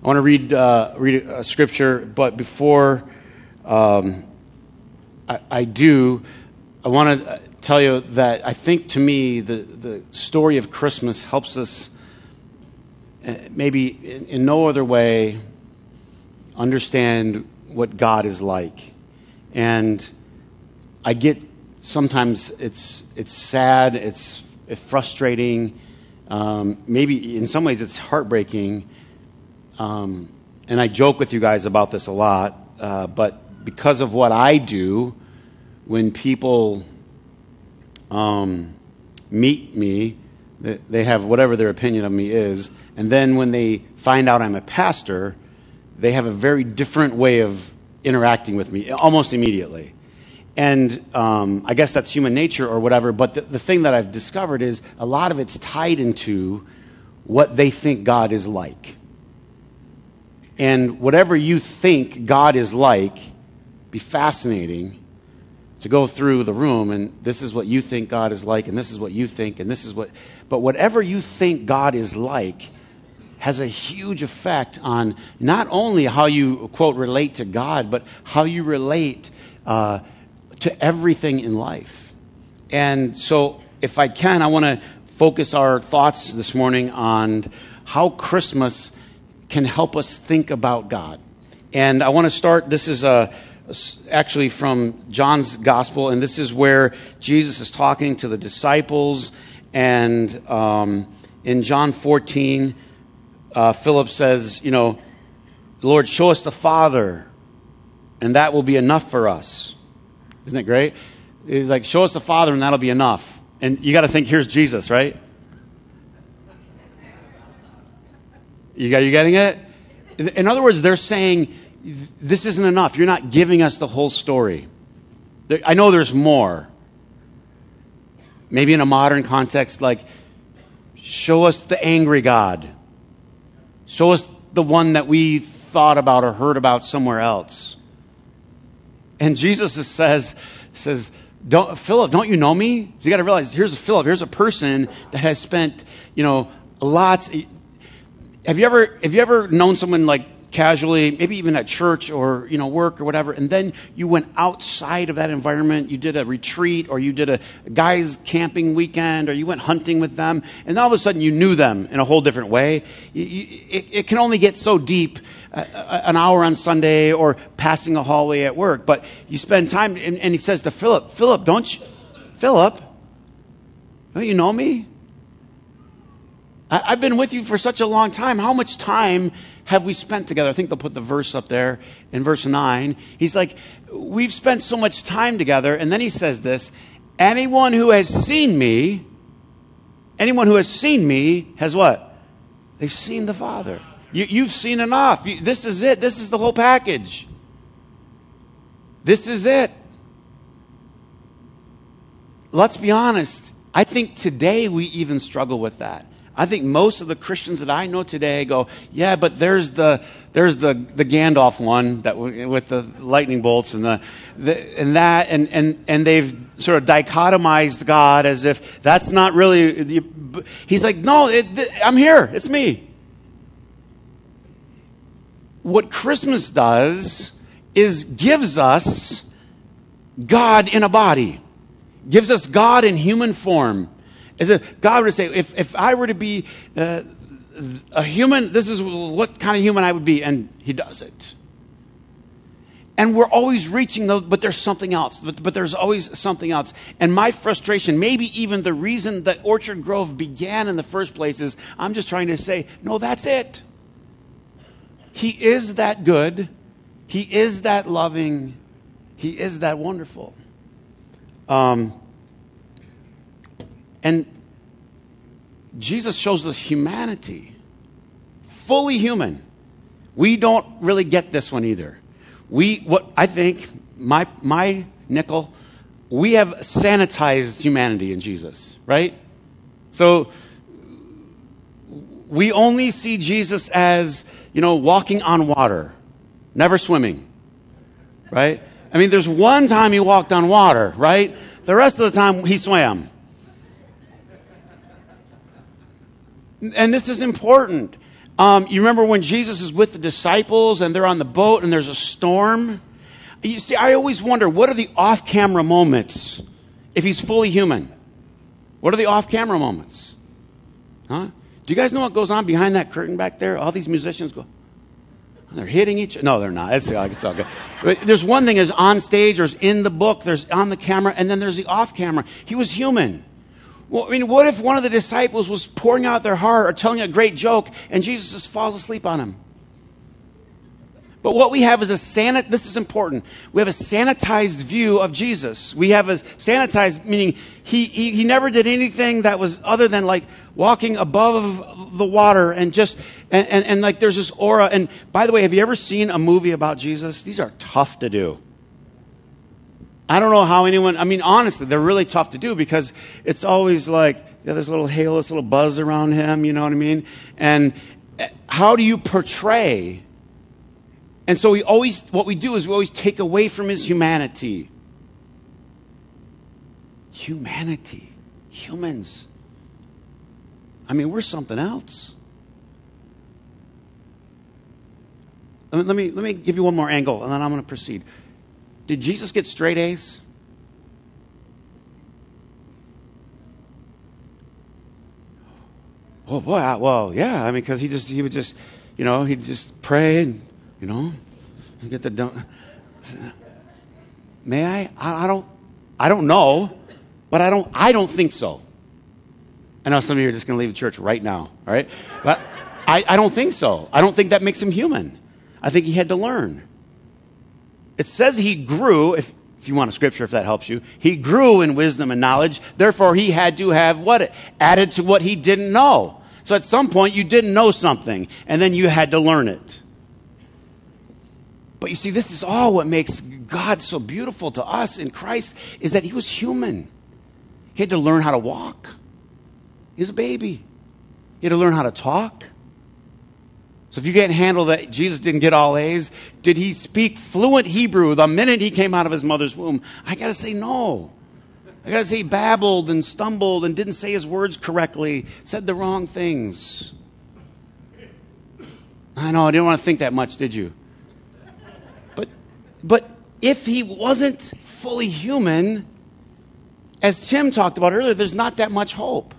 I want to read, uh, read a scripture, but before um, I, I, do, I want to tell you that I think to me the, the story of Christmas helps us uh, maybe in, in no other way understand what God is like. And I get sometimes it's, it's sad, it's, it's frustrating, um, maybe in some ways it's heartbreaking um, and I joke with you guys about this a lot, uh, but because of what I do, when people um, meet me, they have whatever their opinion of me is, and then when they find out I'm a pastor, they have a very different way of interacting with me almost immediately. And um, I guess that's human nature or whatever, but the, the thing that I've discovered is a lot of it's tied into what they think God is like. And whatever you think God is like, be fascinating to go through the room and this is what you think God is like and this is what you think and this is what but whatever you think God is like has a huge effect on not only how you quote relate to God but how you relate uh, to everything in life. And so if I can I want to focus our thoughts this morning on how Christmas can help us think about God. And I want to start, this is a, actually from John's gospel, and this is where Jesus is talking to the disciples. And um, in John 14, uh, Philip says, You know, Lord, show us the Father, and that will be enough for us. Isn't it great? He's like, Show us the Father, and that'll be enough. And you got to think, here's Jesus, right? You, got, you getting it? In other words, they're saying, this isn't enough. You're not giving us the whole story. I know there's more. Maybe in a modern context, like, show us the angry God. Show us the one that we thought about or heard about somewhere else. And Jesus says, says, don't, Philip, don't you know me? So you got to realize, here's a Philip, here's a person that has spent, you know, lots, have you ever have you ever known someone like casually, maybe even at church or you know work or whatever, and then you went outside of that environment, you did a retreat or you did a guys camping weekend or you went hunting with them, and all of a sudden you knew them in a whole different way. You, you, it, it, can only get so deep. Uh, uh, an hour on Sunday or passing a hallway at work, but you spend time, and, and he says to Philip, Philip, don't you, Philip, don't you know me? I, have been with you for such a long time. How much time have we spent together? I think they'll put the verse up there in verse 9. He's like, We've spent so much time together. And then he says this Anyone who has seen me, anyone who has seen me has what? They've seen the Father. You, have seen enough. You, this is it. This is the whole package. This is it. Let's be honest. I think today we even struggle with that. I think most of the Christians that I know today go, yeah, but there's the there's the the Gandalf one that with the lightning bolts and the, the and that and and and they've sort of dichotomized God as if that's not really. He's like, no, it, I'm here. It's me. What Christmas does is gives us God in a body, gives us God in human form as if God to say, if, if I were to be uh, a human, this is what kind of human I would be. And he does it. And we're always reaching those, but there's something else. But, but there's always something else. And my frustration, maybe even the reason that Orchard Grove began in the first place is I'm just trying to say, no, that's it. He is that good. He is that loving. He is that wonderful. Um, and Jesus shows us humanity, fully human. We don't really get this one either. We, what I think, my, my nickel, we have sanitized humanity in Jesus, right? So we only see Jesus as, you know, walking on water, never swimming, right? I mean, there's one time he walked on water, right? The rest of the time he swam. And this is important. Um, you remember when Jesus is with the disciples and they're on the boat and there's a storm? You see, I always wonder what are the off camera moments if he's fully human? What are the off camera moments? Huh? Do you guys know what goes on behind that curtain back there? All these musicians go, they're hitting each No, they're not. It's, it's all good. But there's one thing is on stage, there's in the book, there's on the camera, and then there's the off camera. He was human. Well, I mean, what if one of the disciples was pouring out their heart or telling a great joke and Jesus just falls asleep on him? But what we have is a sanit, this is important. We have a sanitized view of Jesus. We have a sanitized, meaning he, he, he never did anything that was other than like walking above the water and just, and, and, and like there's this aura. And by the way, have you ever seen a movie about Jesus? These are tough to do. I don't know how anyone, I mean, honestly, they're really tough to do because it's always like, yeah, there's a little halo, this little buzz around him, you know what I mean? And eh, how do you portray? And so we always, what we do is we always take away from his humanity. Humanity. Humans. I mean, we're something else. Let me, let me, let me give you one more angle and then I'm going to proceed. Did Jesus get straight A's? Oh boy, I, well, yeah. I mean, because he just he would just, you know, he'd just pray and you know, get the done. May I? I? I don't. I don't know, but I don't. I don't think so. I know some of you are just going to leave the church right now. All right, but I, I don't think so. I don't think that makes him human. I think he had to learn. It says he grew, if, if you want a scripture, if that helps you. He grew in wisdom and knowledge. Therefore, he had to have what? Added to what he didn't know. So at some point, you didn't know something, and then you had to learn it. But you see, this is all what makes God so beautiful to us in Christ is that he was human. He had to learn how to walk. He was a baby. He had to learn how to talk. So if you can't handle that Jesus didn't get all A's, did he speak fluent Hebrew the minute he came out of his mother's womb? I got to say no. I got to say he babbled and stumbled and didn't say his words correctly, said the wrong things. I know, I didn't want to think that much, did you? But but if he wasn't fully human, as Tim talked about earlier, there's not that much hope.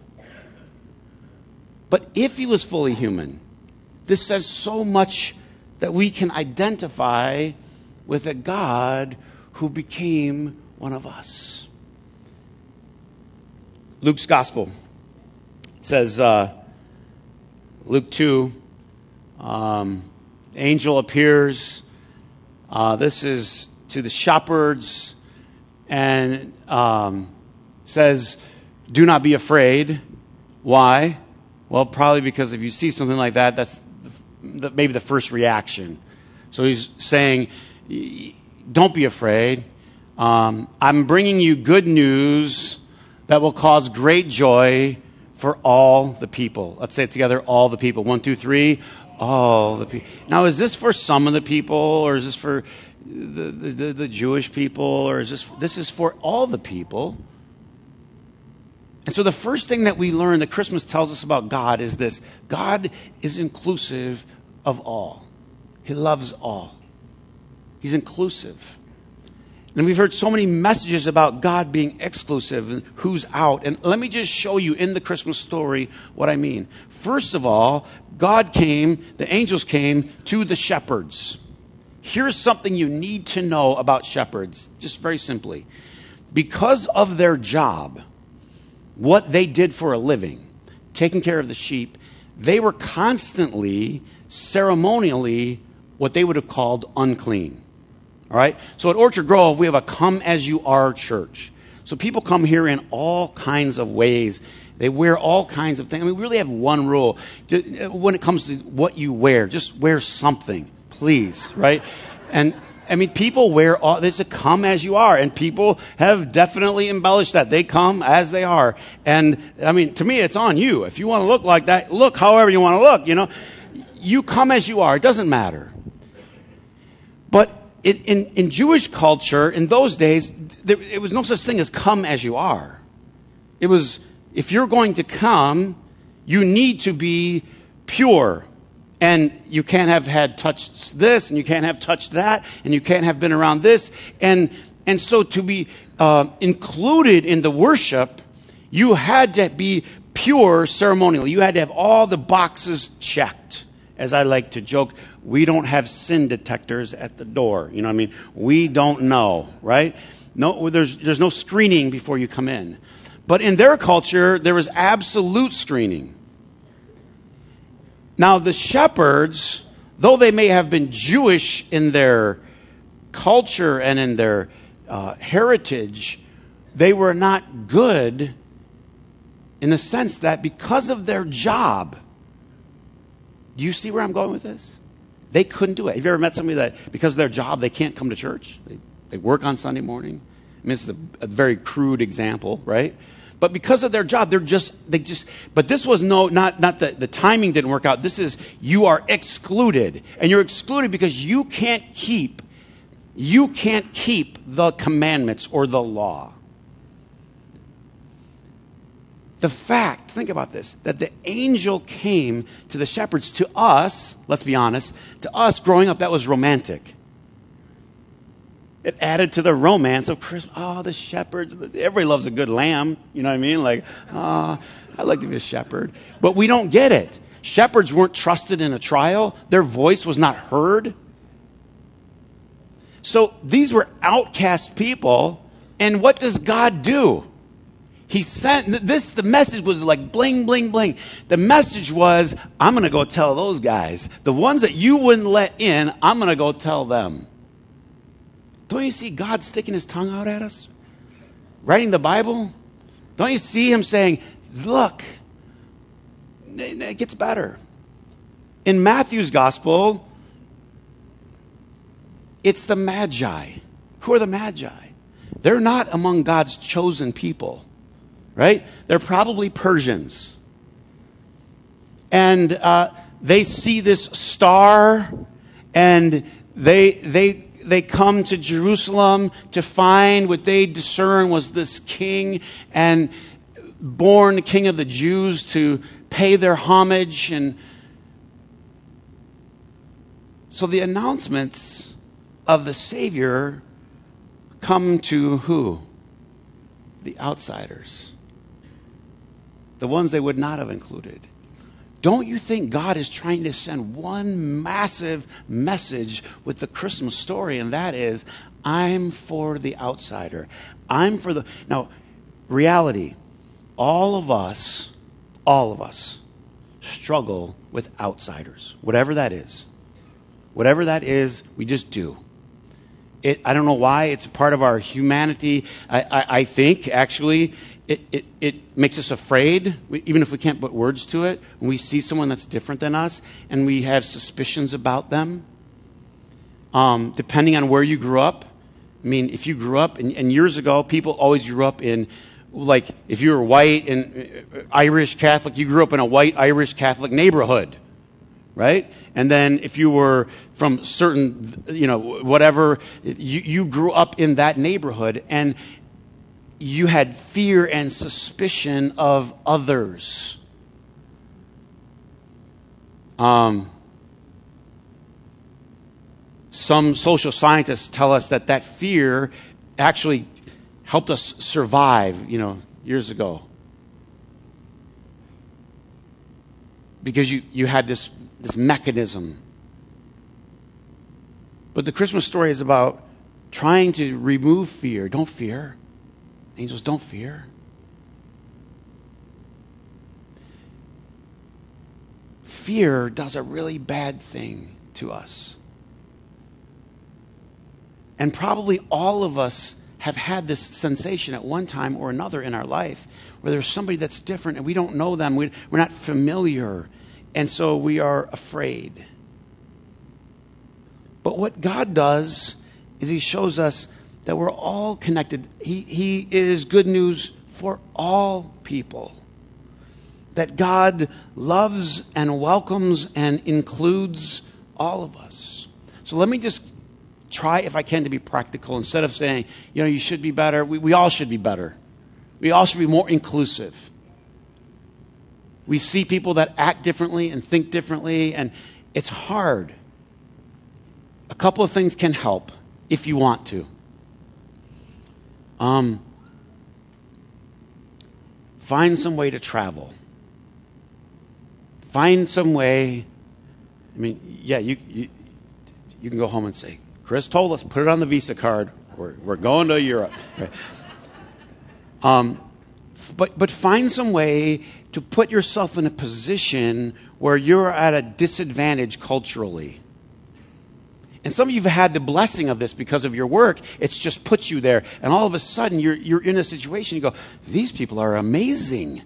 But if he was fully human, this says so much that we can identify with a God who became one of us. Luke's gospel says, uh, Luke 2, um, angel appears. Uh, this is to the shepherds and um, says, Do not be afraid. Why? Well, probably because if you see something like that, that's the, maybe the first reaction. So he's saying, Don't be afraid. Um, I'm bringing you good news that will cause great joy for all the people. Let's say it together all the people. One, two, three. All the people. Now, is this for some of the people, or is this for the, the, the Jewish people, or is this, this is for all the people? And so the first thing that we learn that Christmas tells us about God is this God is inclusive of all, He loves all, He's inclusive. And we've heard so many messages about God being exclusive and who's out. And let me just show you in the Christmas story what I mean. First of all, God came, the angels came to the shepherds. Here's something you need to know about shepherds, just very simply. Because of their job, what they did for a living, taking care of the sheep, they were constantly, ceremonially, what they would have called unclean. All right? So at Orchard Grove, we have a come as you are church. So people come here in all kinds of ways. They wear all kinds of things. I mean, we really have one rule. Uh, when it comes to what you wear, just wear something, please, right? And I mean, people wear all, it's a come as you are, and people have definitely embellished that. They come as they are. And, I mean, to me, it's on you. If you want to look like that, look however you want to look, you know. You come as you are. It doesn't matter. But in, in, in Jewish culture, in those days, there, it was no such thing as come as you are. It was, if you're going to come, you need to be pure and you can't have had touched this, and you can't have touched that, and you can't have been around this. And, and so to be uh, included in the worship, you had to be pure ceremonial. You had to have all the boxes checked. As I like to joke, we don't have sin detectors at the door. You know what I mean? We don't know, right? No, there's, there's no screening before you come in. But in their culture, there was absolute screening. Now, the shepherds, though they may have been Jewish in their culture and in their uh, heritage, they were not good in the sense that because of their job, do you see where I'm going with this? They couldn't do it. Have you ever met somebody that because of their job they can't come to church? They, they work on Sunday morning. I mean, this is a, a very crude example, right? But because of their job, they're just, they just, but this was no, not, not the, the timing didn't work out. This is, you are excluded. And you're excluded because you can't keep, you can't keep the commandments or the law. The fact, think about this, that the angel came to the shepherds, to us, let's be honest, to us growing up, that was romantic. It added to the romance of Christmas. Oh, the shepherds. Everybody loves a good lamb. You know what I mean? Like, oh, I'd like to be a shepherd. But we don't get it. Shepherds weren't trusted in a trial, their voice was not heard. So these were outcast people. And what does God do? He sent this, the message was like bling, bling, bling. The message was, I'm going to go tell those guys. The ones that you wouldn't let in, I'm going to go tell them. Don't you see God sticking his tongue out at us? Writing the Bible? Don't you see him saying, Look, it gets better. In Matthew's gospel, it's the Magi. Who are the Magi? They're not among God's chosen people, right? They're probably Persians. And uh, they see this star and they, they they come to Jerusalem to find what they discern was this king and born king of the Jews to pay their homage. And so the announcements of the Savior come to who? The outsiders, the ones they would not have included. Don't you think God is trying to send one massive message with the Christmas story? And that is, I'm for the outsider. I'm for the. Now, reality, all of us, all of us struggle with outsiders, whatever that is. Whatever that is, we just do. It, I don't know why. It's a part of our humanity. I, I, I think, actually, it, it, it makes us afraid, we, even if we can't put words to it. When we see someone that's different than us and we have suspicions about them, um, depending on where you grew up. I mean, if you grew up, and, and years ago, people always grew up in, like, if you were white and uh, Irish Catholic, you grew up in a white Irish Catholic neighborhood, right? And then if you were from certain, you know, whatever, you, you grew up in that neighborhood. And you had fear and suspicion of others. Um, some social scientists tell us that that fear actually helped us survive, you know, years ago. Because you, you had this, this mechanism. But the Christmas story is about trying to remove fear. Don't fear. Angels, don't fear. Fear does a really bad thing to us. And probably all of us have had this sensation at one time or another in our life where there's somebody that's different and we don't know them, we, are not familiar, and so we are afraid. But what God does is He shows us that we're all connected. He, he is good news for all people. That God loves and welcomes and includes all of us. So let me just try, if I can, to be practical instead of saying, you know, you should be better. We, we all should be better. We all should be more inclusive. We see people that act differently and think differently, and, It's hard. A couple of things can help if you want to. Um, find some way to travel. Find some way. I mean, yeah, you, you, you can go home and say, Chris told us, put it on the Visa card. We're, we're going to Europe. Right. Um, but, but find some way to put yourself in a position where you're at a disadvantage culturally. And some of you have had the blessing of this because of your work. It's just put you there. And all of a sudden, you're, you're in a situation, you go, these people are amazing.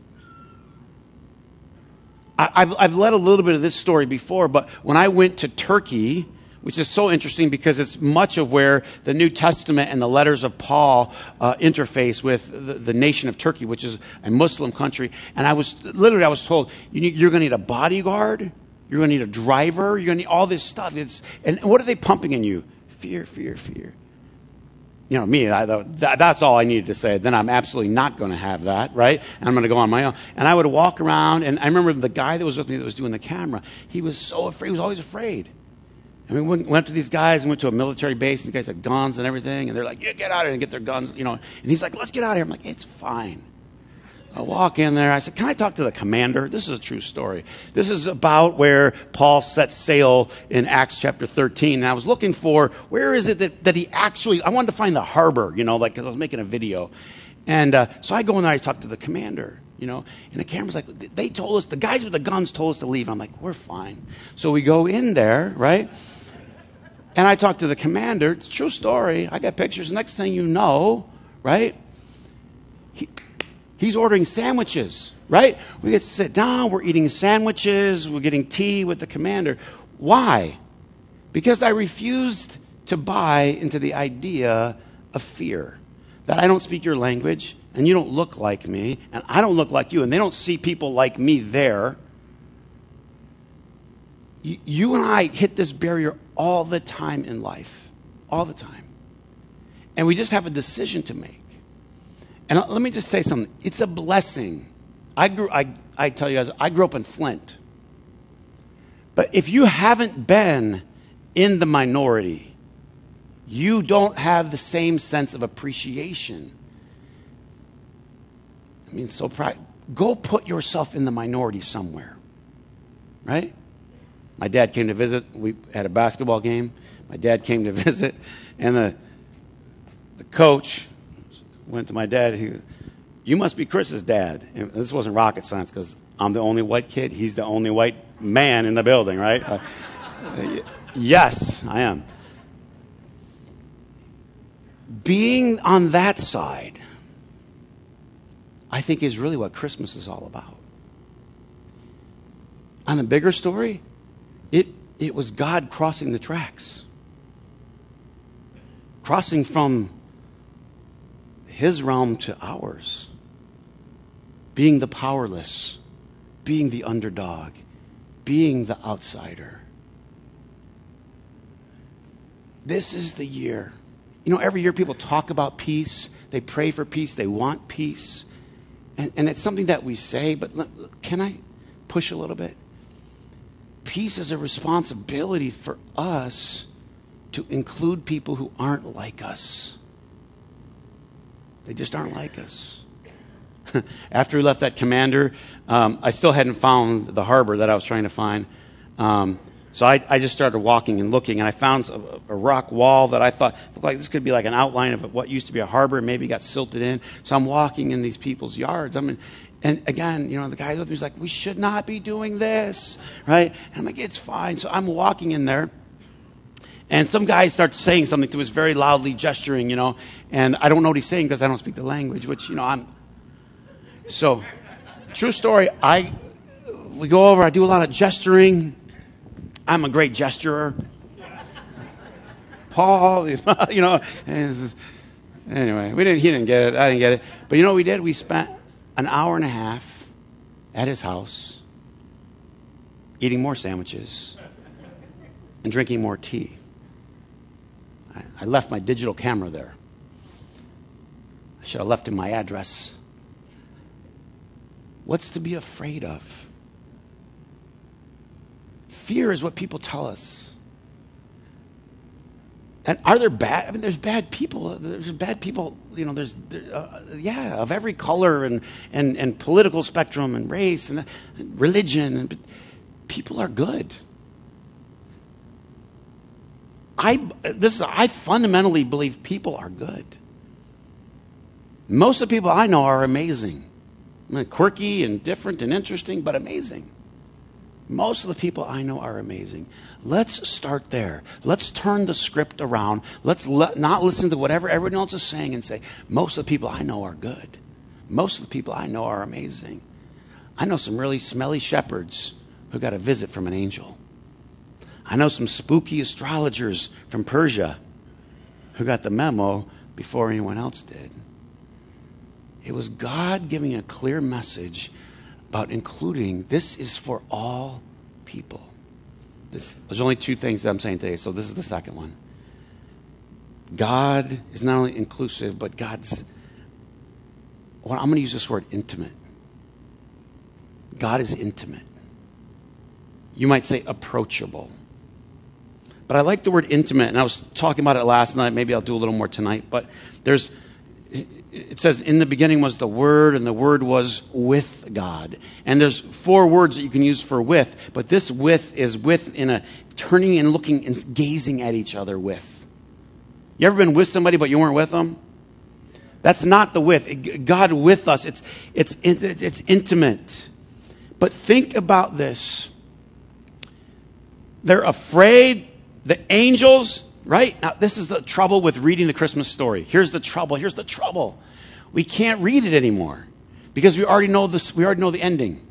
I, I've, I've led a little bit of this story before, but when I went to Turkey, which is so interesting because it's much of where the New Testament and the letters of Paul uh, interface with the, the, nation of Turkey, which is a Muslim country. And I was literally, I was told, you are going to need a bodyguard, you're going to need a driver, you're going to need all this stuff. It's, and what are they pumping in you? Fear, fear, fear. You know, me, I, that, that's all I needed to say. Then I'm absolutely not going to have that, right? And I'm going to go on my own. And I would walk around, and I remember the guy that was with me that was doing the camera, he was so afraid, he was always afraid. And we went to these guys and went to a military base. These guys had guns and everything. And they're like, yeah, get out of here and get their guns, you know. And he's like, let's get out of here. I'm like, it's fine. I walk in there. I said, Can I talk to the commander? This is a true story. This is about where Paul sets sail in Acts chapter 13. And I was looking for where is it that, that he actually, I wanted to find the harbor, you know, like, because I was making a video. And uh, so I go in there, I talk to the commander, you know, and the camera's like, They told us, the guys with the guns told us to leave. I'm like, We're fine. So we go in there, right? And I talked to the commander. It's a true story. I got pictures. Next thing you know, right? He, he's ordering sandwiches, right? We get to sit down. We're eating sandwiches. We're getting tea with the commander. Why? Because I refused to buy into the idea of fear. That I don't speak your language, and you don't look like me, and I don't look like you, and they don't see people like me there you and I hit this barrier all the time in life, all the time. And we just have a decision to make. And let me just say something it's a blessing. I, grew, I, I tell you guys, I grew up in Flint. But if you haven't been in the minority, you don't have the same sense of appreciation. I mean, so go put yourself in the minority somewhere, right? My dad came to visit. We had a basketball game. My dad came to visit, and the the coach went to my dad. He, you must be Chris's dad. And this wasn't rocket science because I'm the only white kid. He's the only white man in the building, right? Uh, yes, I am. Being on that side, I think, is really what Christmas is all about. On the bigger story, it, it was God crossing the tracks, crossing from his realm to ours, being the powerless, being the underdog, being the outsider. This is the year. You know, every year people talk about peace, they pray for peace, they want peace. And, and it's something that we say, but can I push a little bit? Peace is a responsibility for us to include people who aren't like us. They just aren't like us. After we left that commander, um, I still hadn't found the harbor that I was trying to find. Um, so I, I, just started walking and looking, and I found a, a, rock wall that I thought looked like this could be like an outline of what used to be a harbor, maybe got silted in. So I'm walking in these people's yards. I mean, and again, you know, the guy with me was like, we should not be doing this, right? And I'm like, it's fine. So I'm walking in there. And some guy starts saying something to us very loudly, gesturing, you know, and I don't know what he's saying because I don't speak the language, which, you know, I'm. So, true story, I, we go over, I do a lot of gesturing. I'm a great gesturer. Paul, you know, anyway, we didn't, he didn't get it, I didn't get it. But you know what we did? We spent an hour and a half at his house, eating more sandwiches and drinking more tea. I, I left my digital camera there. I should have left him my address. What's to be afraid of? Fear is what people tell us. And are there bad? I mean, there's bad people. There's bad people. You know, there's uh, yeah, of every color and, and and political spectrum and race and, and religion. And people are good. I this I fundamentally believe people are good. Most of the people I know are amazing, I mean, quirky and different and interesting, but amazing. Most of the people I know are amazing. Let's start there. Let's turn the script around. Let's le- not listen to whatever everyone else is saying and say, most of the people I know are good. Most of the people I know are amazing. I know some really smelly shepherds who got a visit from an angel. I know some spooky astrologers from Persia who got the memo before anyone else did. It was God giving a clear message about including this is for all people. This, there's only two things I'm saying today, so this is the second one. God is not only inclusive, but God's, well, I'm going to use this word intimate. God is intimate. You might say approachable. But I like the word intimate, and I was talking about it last night. Maybe I'll do a little more tonight. But there's it says, in the beginning was the Word, and the Word was with God. And there's four words that you can use for with, but this with is with in a turning and looking and gazing at each other with. You ever been with somebody, but you weren't with them? That's not the with. God with us. It's, it's, it's intimate. But think about this. They're afraid. The angels Right? Now, this is the trouble with reading the Christmas story. Here's the trouble. Here's the trouble. We can't read it anymore because we already know this, we already know the ending.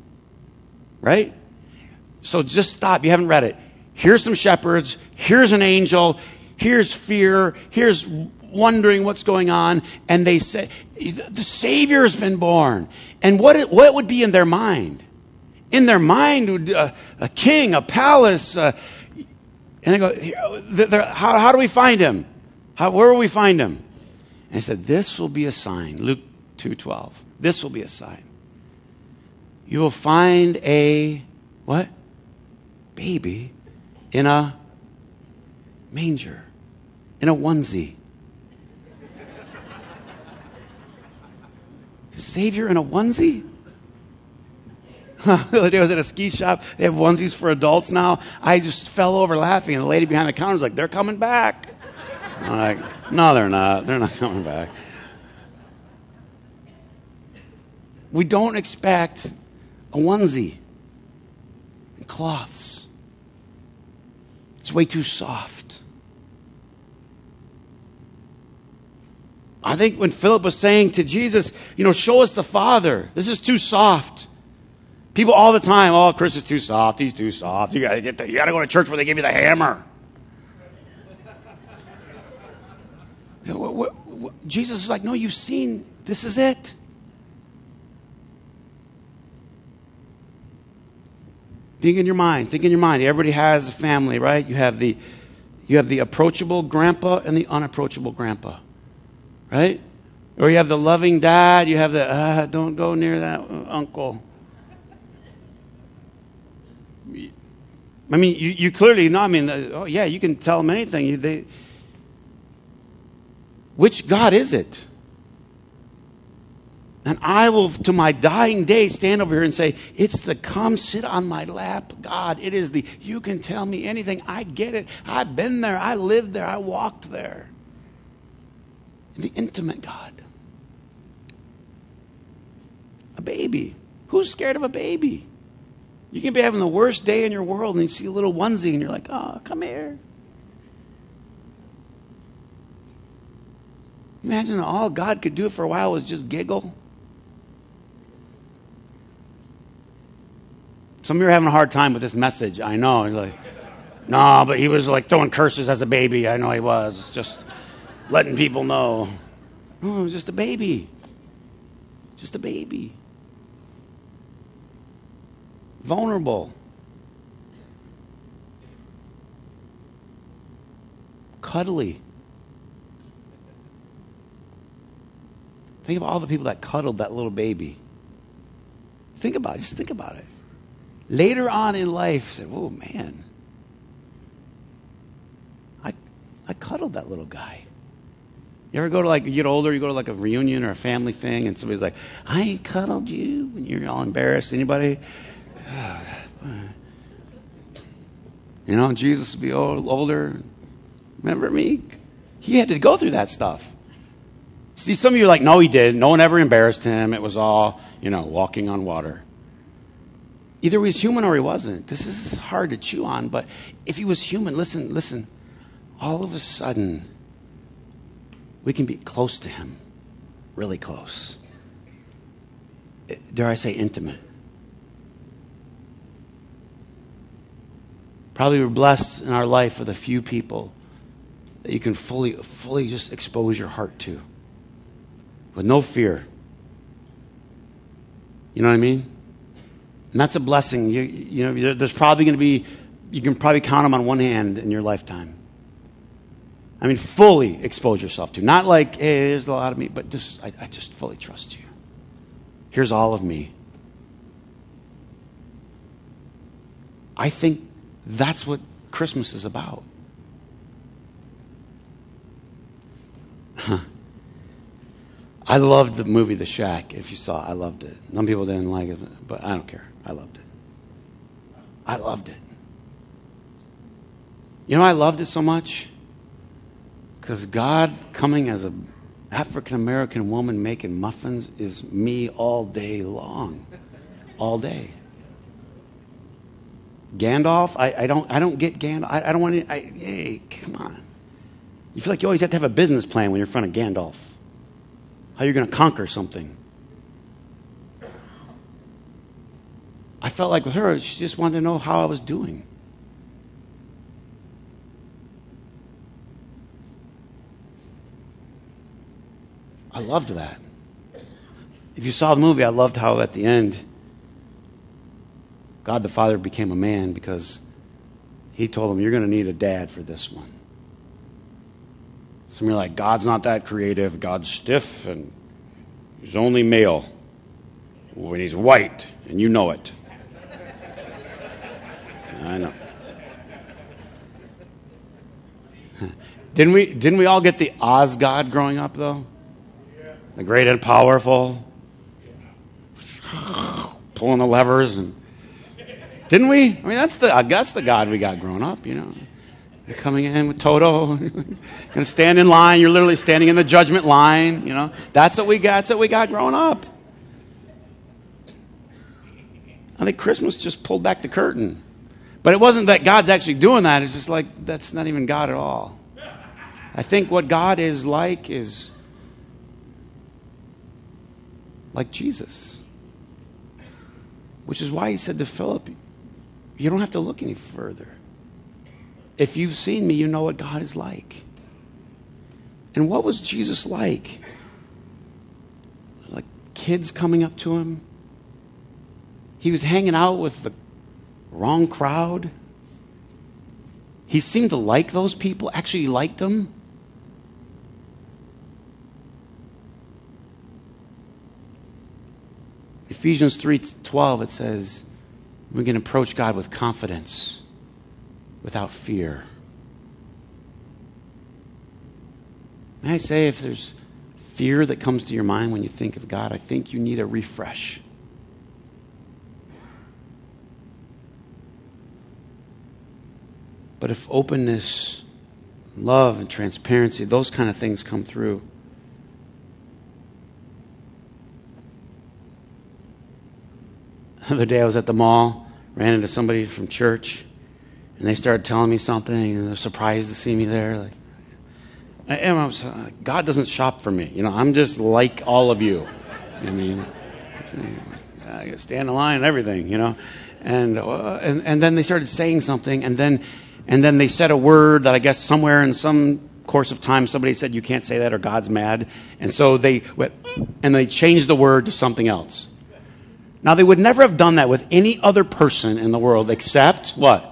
Right? So just stop. You haven't read it. Here's some shepherds. Here's an angel. Here's fear. Here's wondering what's going on. And they say, the Savior's been born. And what, what would be in their mind? In their mind, would, uh, a king, a palace, uh, and they go, how, how do we find him? How, where will we find him? And he said, this will be a sign. Luke 2.12. This will be a sign. You will find a, what? Baby in a manger, in a onesie. Savior in a onesie? the other day I was at a ski shop. They have onesies for adults now. I just fell over laughing, and the lady behind the counter was like, "They're coming back." I'm like, "No, they're not. They're not coming back." We don't expect a onesie and cloths. It's way too soft. I think when Philip was saying to Jesus, you know, show us the Father, this is too soft. People all the time, oh, Chris is too soft. He's too soft. You gotta get the, you gotta go to church where they give you the hammer. what, what, what, Jesus is like, no, you've seen. This is it. Think in your mind. Think in your mind. Everybody has a family, right? You have the, you have the approachable grandpa and the unapproachable grandpa, right? Or you have the loving dad. You have the ah, don't go near that uh, uncle. I mean, you, you clearly know. I mean, uh, oh yeah, you can tell them anything. You, they, which God is it? And I will, to my dying day, stand over here and say, It's the come sit on my lap, God. It is the, you can tell me anything. I get it. I've been there. I lived there. I walked there. The intimate God. A baby. Who's scared of a baby? You can be having the worst day in your world and you see a little onesie and you're like, oh, come here. Imagine all God could do for a while was just giggle. Some of you are having a hard time with this message. I know. You're like, no, but he was like throwing curses as a baby. I know he was. It's just letting people know. Oh, it was just a baby. Just a baby vulnerable, cuddly. Think of all the people that cuddled that little baby. Think about it. Just think about it. later on in life said, oh man, I, I cuddled that little guy. You ever go to like, you get older, you go to like a reunion or a family thing, and somebody's like, I ain't cuddled you, and you're all embarrassed. Anybody? You know, Jesus would be old, older. Remember me? He had to go through that stuff. See, some of you are like, no, he did. No one ever embarrassed him. It was all, you know, walking on water. Either he was human or he wasn't. This is hard to chew on, but if he was human, listen, listen. All of a sudden, we can be close to him, really close. Dare I say intimate? Probably we're blessed in our life with a few people that you can fully, fully just expose your heart to with no fear. You know what I mean? And that's a blessing. You, you know, there's probably going to be, you can probably count them on one hand in your lifetime. I mean, fully expose yourself to. Not like, hey, there's a lot of me, but just, I, I just fully trust you. Here's all of me. I think that's what Christmas is about. I loved the movie The Shack. If you saw, it, I loved it. Some people didn't like it, but I don't care. I loved it. I loved it. You know, I loved it so much because God coming as an African American woman making muffins is me all day long, all day. Gandalf, I, I don't, I don't get Gandalf. I, I don't want to. I, hey, come on. You feel like you always have to have a business plan when you're in front of Gandalf. How you're going to conquer something. I felt like with her, she just wanted to know how I was doing. I loved that. If you saw the movie, I loved how at the end God the Father became a man because he told him, You're going to need a dad for this one. Some are like, God's not that creative. God's stiff and he's only male when he's white, and you know it. I know. didn't we, didn't we all get the Oz God growing up, though? The great and powerful. Pulling the levers and didn't we? I mean, that's the, that's the God we got growing up, you know. You're coming in with Toto, going to stand in line. You're literally standing in the judgment line, you know. That's what we got. That's what we got growing up. I think Christmas just pulled back the curtain. But it wasn't that God's actually doing that. It's just like, that's not even God at all. I think what God is like is like Jesus. Which is why he said to Philip, you don't have to look any further. If you've seen me, you know what God is like. And what was Jesus like? Like kids coming up to him? He was hanging out with the wrong crowd. He seemed to like those people, actually, he liked them. Ephesians 3:12 it says we can approach God with confidence, without fear. May I say, if there's fear that comes to your mind when you think of God, I think you need a refresh. But if openness, love, and transparency, those kind of things come through, the other day I was at the mall ran into somebody from church, and they started telling me something, and they're surprised to see me there. Like, I uh, God doesn't shop for me. You know, I'm just like all of you. I mean, I stand in line and everything. You know, and uh, and and then they started saying something, and then and then they said a word that I guess somewhere in some course of time somebody said you can't say that or God's mad, and so they went and they changed the word to something else. Now, they would never have done that with any other person in the world except what?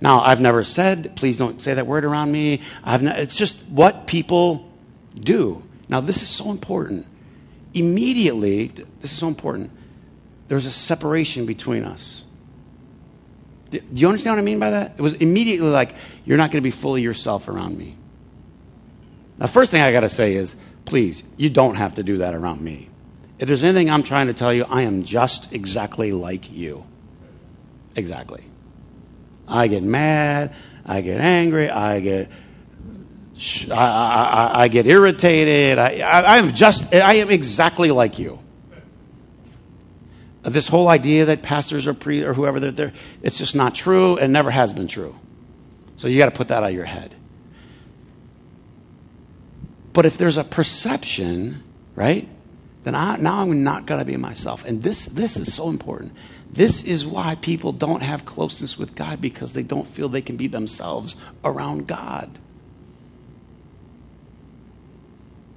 Now, I've never said, please don't say that word around me. I've not, it's just what people do. Now, this is so important. Immediately, this is so important. There's a separation between us. Do you understand what I mean by that? It was immediately like, you're not going to be fully yourself around me. The first thing I got to say is, please, you don't have to do that around me. If there's anything I'm trying to tell you, I am just exactly like you. Exactly. I get mad, I get angry, I get I, I, I get irritated. I, I, am just, I am exactly like you. Uh, this whole idea that pastors or pre or whoever they're, they're it's just not true and never has been true. So you got to put that out of your head. But if there's a perception, right, then I, now I'm not going to be myself. And this, this is so important. This is why people don't have closeness with God because they don't feel they can be themselves around God.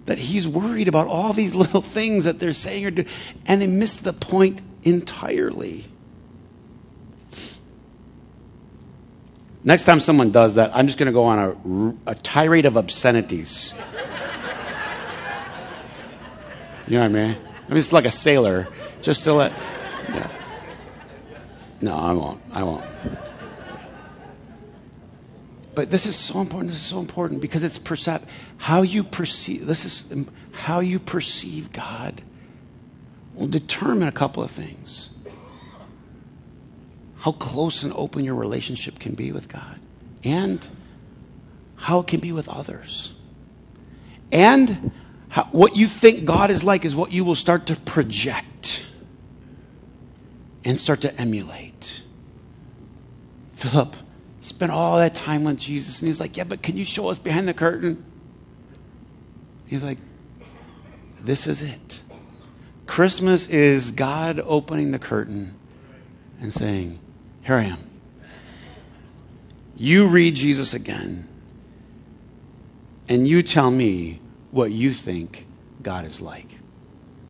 That He's worried about all these little things that they're saying or doing, and they miss the point entirely. Next time someone does that, I'm just going to go on a, a tirade of obscenities. You know what I mean? I mean, it's like a sailor, just to let. Yeah. No, I won't. I won't. But this is so important. This is so important because it's percep how you perceive. This is um, how you perceive God will determine a couple of things. How close and open your relationship can be with God, and how it can be with others, and how, what you think God is like is what you will start to project and start to emulate. Philip spent all that time with Jesus, and he's like, Yeah, but can you show us behind the curtain? He's like, This is it. Christmas is God opening the curtain and saying, Here I am. You read Jesus again, and you tell me what you think God is like.